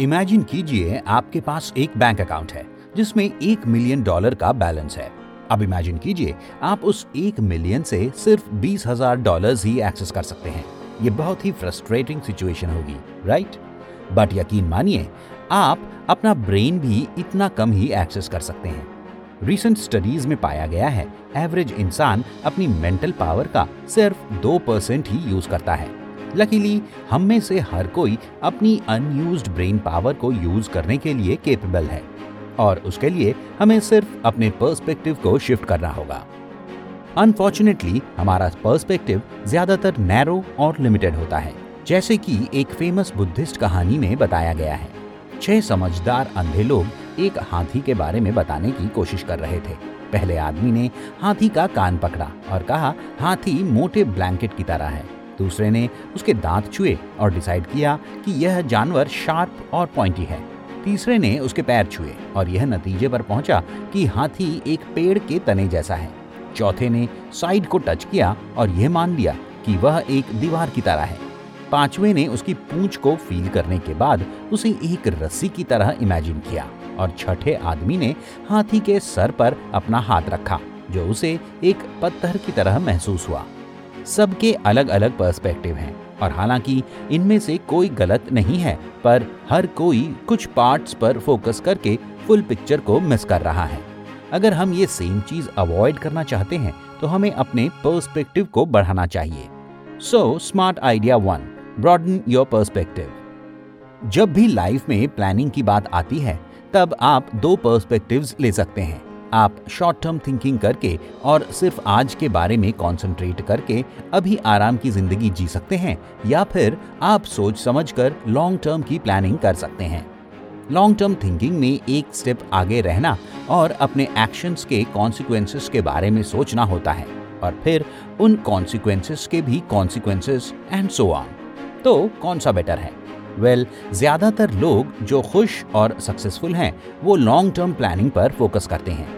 Imagine कीजिए आपके पास एक बैंक अकाउंट है, जिसमें एक मिलियन डॉलर का बैलेंस है। अब इमेजिन कीजिए आप उस एक मिलियन से सिर्फ़ बीस हज़ार डॉलर ही एक्सेस कर सकते हैं। ये बहुत ही फ्रस्ट्रेटिंग सिचुएशन होगी राइट बट यकीन मानिए, आप अपना ब्रेन भी इतना कम ही एक्सेस कर सकते हैं। रिसेंट स्टडीज़ में पाया गया है एवरेज इंसान अपनी मेंटल पावर का सिर्फ़ दो परसेंट ही यूज़ करता है। लकीली, हम में से हर कोई अपनी अनयूज्ड ब्रेन पावर को यूज़ करने के लिए केपेबल है। और उसके लिए हमें सिर्फ़ अपने पर्सपेक्टिव को शिफ्ट करना होगा। अनफॉर्चुनेटली हमारा पर्सपेक्टिव ज़्यादातर नैरो और लिमिटेड होता है, जैसे कि एक फ़ेमस बुद्धिस्ट कहानी में बताया गया है। छह समझदार अंधे लोग एक हाथी के बारे में बताने की कोशिश कर रहे थे। पहले आदमी ने हाथी का कान पकड़ा और कहा, हाथी मोटे ब्लैंकेट की तरह है। दूसरे ने उसके दांत छुए और डिसाइड किया कि यह जानवर शार्प और पॉइंटी है। तीसरे ने उसके पैर छुए और यह नतीजे पर पहुँचा कि हाथी एक पेड़ के तने जैसा है। चौथे ने साइड को टच किया और यह मान लिया कि वह एक दीवार की तरह है। पाँचवें ने उसकी पूंछ को फील करने के बाद उसे एक रस्सी की तरह इमेजिन किया और छठे आदमी ने हाथी के सर पर अपना हाथ रखा, जो उसे एक पत्थर की तरह महसूस हुआ। सबके अलग अलग पर्सपेक्टिव हैं। और हालाँकि इनमें से कोई गलत नहीं है, पर हर कोई कुछ पार्ट्स पर फोकस करके फुल पिक्चर को मिस कर रहा है। अगर हम ये सेम चीज़ अवॉइड करना चाहते हैं तो हमें अपने पर्सपेक्टिव को बढ़ाना चाहिए। So smart idea one broaden your perspective जब भी लाइफ में प्लानिंग की बात आती है, तब आप दो पर्सपेक्टिव्स ले सकते हैं। आप शॉर्ट टर्म थिंकिंग करके और सिर्फ़ आज के बारे में कंसंट्रेट करके अभी आराम की ज़िंदगी जी सकते हैं या फिर आप सोच समझकर लॉन्ग टर्म की प्लानिंग कर सकते हैं। लॉन्ग टर्म थिंकिंग में एक स्टेप आगे रहना और अपने एक्शंस के कॉन्सिक्वेंसेस के बारे में सोचना होता है और फिर उन कॉन्सिक्वेंसेस के भी कॉन्सिक्वेंसेस एंड सो ऑन तो कौन सा बेटर है? वेल well, ज़्यादातर लोग जो खुश और सक्सेसफुल हैं वो लॉन्ग टर्म प्लानिंग पर फोकस करते हैं।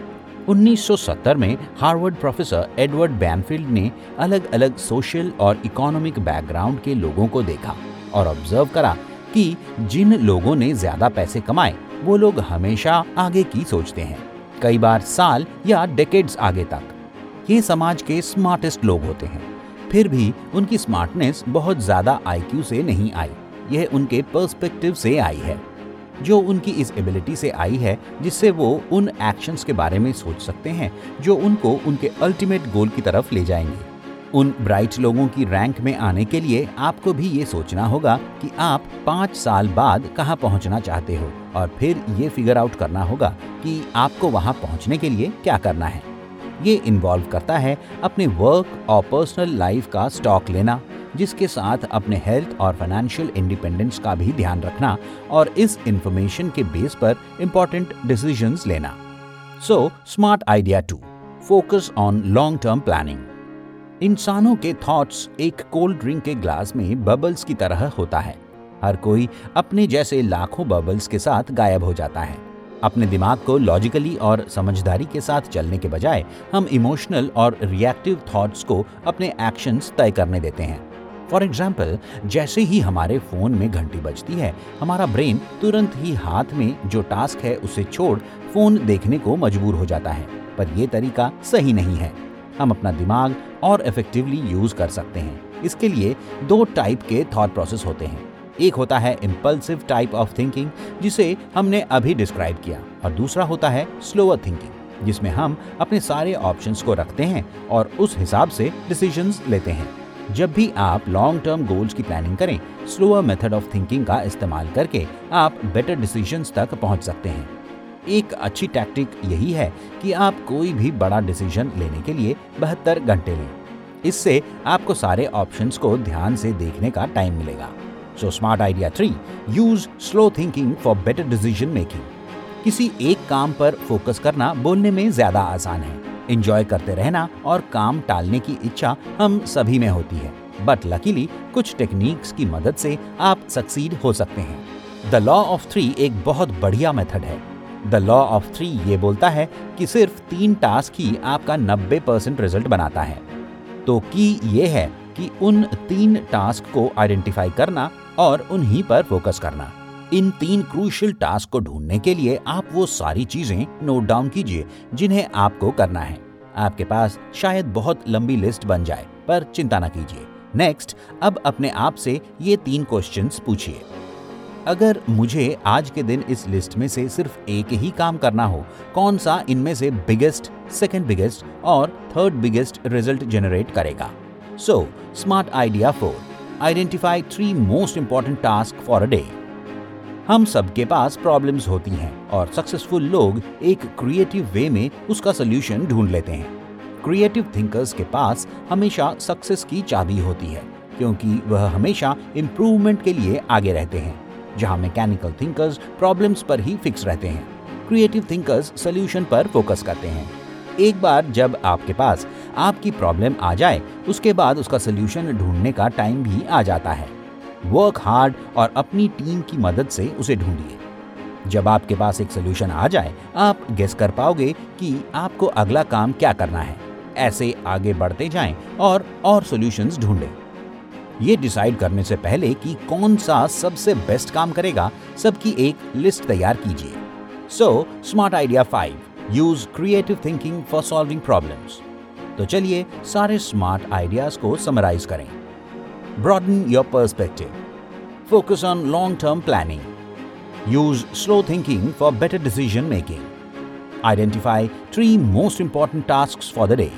1970 में हार्वर्ड प्रोफेसर एडवर्ड बैनफील्ड ने अलग अलग सोशल और इकोनॉमिक बैकग्राउंड के लोगों को देखा और ऑब्ज़र्व करा कि जिन लोगों ने ज़्यादा पैसे कमाए वो लोग हमेशा आगे की सोचते हैं। कई बार साल या डेकेड्स आगे तक। ये समाज के स्मार्टेस्ट लोग होते हैं। फिर भी उनकी स्मार्टनेस बहुत ज़्यादा आईक्यू से नहीं आई। यह उनके पर्सपेक्टिव से आई है, जो उनकी इस एबिलिटी से आई है, जिससे वो उन एक्शंस के बारे में सोच सकते हैं, जो उनको उनके अल्टीमेट गोल की तरफ़ ले जाएँगे। उन ब्राइट लोगों की रैंक में आने के लिए आपको भी ये सोचना होगा कि आप पाँच साल बाद कहाँ पहुँचना चाहते हो, और फिर ये फिगर आउट करना होगा कि आपको वहाँ पहुँचने के लिए क्या करना है। ये इन्वॉल्व करता है अपने वर्क और पर्सनल लाइफ का स्टॉक लेना। जिसके साथ अपने हेल्थ और फाइनेंशियल इंडिपेंडेंस का भी ध्यान रखना और इस इंफॉर्मेशन के बेस पर इंपॉर्टेंट डिसीजंस लेना। So smart idea two focus on long term planning इंसानों के थॉट्स एक कोल्ड ड्रिंक के ग्लास में बबल्स की तरह होता है। हर कोई अपने जैसे लाखों बबल्स के साथ गायब हो जाता है। अपने दिमाग को लॉजिकली और समझदारी के साथ चलने के बजाय हम इमोशनल और रिएक्टिव थॉट्स को अपने एक्शंस तय करने देते हैं। फॉर एग्ज़ाम्पल जैसे ही हमारे फ़ोन में घंटी बजती है, हमारा ब्रेन तुरंत ही हाथ में जो टास्क है उसे छोड़ फ़ोन देखने को मजबूर हो जाता है। पर यह तरीका सही नहीं है। हम अपना दिमाग और इफेक्टिवली यूज़ कर सकते हैं। इसके लिए दो टाइप के थॉट प्रोसेस होते हैं। एक होता है इम्पल्सिव टाइप ऑफ़ थिंकिंग जिसे हमने अभी डिस्क्राइब किया। और दूसरा होता है स्लोअर थिंकिंग जिसमें हम अपने सारे ऑप्शंस को रखते हैं और उस हिसाब से डिसीजंस लेते हैं। जब भी आप लॉन्ग टर्म गोल्स की प्लानिंग करें स्लोअर मेथड ऑफ़ थिंकिंग का इस्तेमाल करके आप बेटर डिसीजंस तक पहुँच सकते हैं। एक अच्छी टैक्टिक यही है कि आप कोई भी बड़ा डिसीज़न लेने के लिए बहत्तर घंटे लें। इससे आपको सारे ऑप्शंस को ध्यान से देखने का टाइम मिलेगा। So smart idea three use slow thinking for better decision making किसी एक काम पर फोकस करना बोलने में ज़्यादा आसान है। इंजॉय करते रहना और काम टालने की इच्छा हम सभी में होती है। बट लकीली कुछ टेक्निक्स की मदद से आप सक्सीड हो सकते हैं। द लॉ ऑफ़ थ्री एक बहुत बढ़िया मेथड है। द लॉ ऑफ़ थ्री ये बोलता है कि सिर्फ़ तीन टास्क ही आपका 90 परसेंट रिज़ल्ट बनाता है। तो की ये है कि उन तीन टास्क को आइडेंटिफाई करना और उन्हीं पर फोकस करना। इन तीन क्रूशियल टास्क को ढूँढने के लिए आप वो सारी चीज़ें नोट डाउन कीजिए, जिन्हें आपको करना है। आपके पास शायद बहुत लंबी लिस्ट बन जाए, पर चिंता न कीजिए। नेक्स्ट अब अपने आप से ये तीन क्वेश्चंस पूछिए। अगर मुझे आज के दिन इस लिस्ट में से सिर्फ़ एक ही काम करना हो, कौन सा इनमें से बिगेस्ट सेकेंड बिगेस्ट और थर्ड बिगेस्ट रिज़ल्ट जनरेट करेगा? So smart idea four identify three most important task for a day हम सबके पास प्रॉब्लम्स होती हैं और सक्सेसफुल लोग एक क्रिएटिव वे में उसका सोल्यूशन ढूंढ लेते हैं। क्रिएटिव थिंकर्स के पास हमेशा सक्सेस की चाबी होती है, क्योंकि वह हमेशा इम्प्रूवमेंट के लिए आगे रहते हैं, जहाँ मैकेनिकल थिंकर्स प्रॉब्लम्स पर ही फिक्स रहते हैं। क्रिएटिव थिंकर्स सोल्यूशन पर फोकस करते हैं। एक बार जब आपके पास आपकी प्रॉब्लम आ जाए, उसके बाद उसका सोल्यूशन ढूँढने का टाइम भी आ जाता है। वर्क हार्ड और अपनी टीम की मदद से उसे ढूंढिए। जब आपके पास एक सोल्यूशन आ जाए, आप गेस कर पाओगे कि आपको अगला काम क्या करना है। ऐसे आगे बढ़ते जाएँ और और सॉल्यूशंस ढूंढें। ये डिसाइड करने से पहले कि कौन सा सबसे बेस्ट काम करेगा, सबकी एक लिस्ट तैयार कीजिए। So smart idea five use creative thinking for solving problems तो चलिए सारे स्मार्ट आइडियाज़ को समराइज करें। Your perspective focus on long term planning use slow thinking for better decision making identify three most important task for the day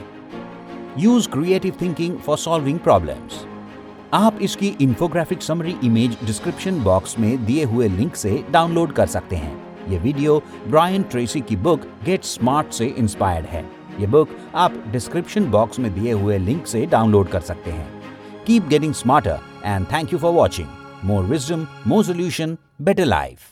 use creative thinking for solving problems आप इसकी infographic summary image description box में दिए हुए link से download कर सकते हैं। ये वीडियो ब्रायन ट्रेसी की बुक गेट स्मार्ट से इंस्पायर्ड है। ये बुक आप डिस्क्रिप्शन बॉक्स में दिए हुए लिंक से डाउनलोड कर सकते हैं। Keep getting smarter and thank you for watching. More wisdom, more solution, better life.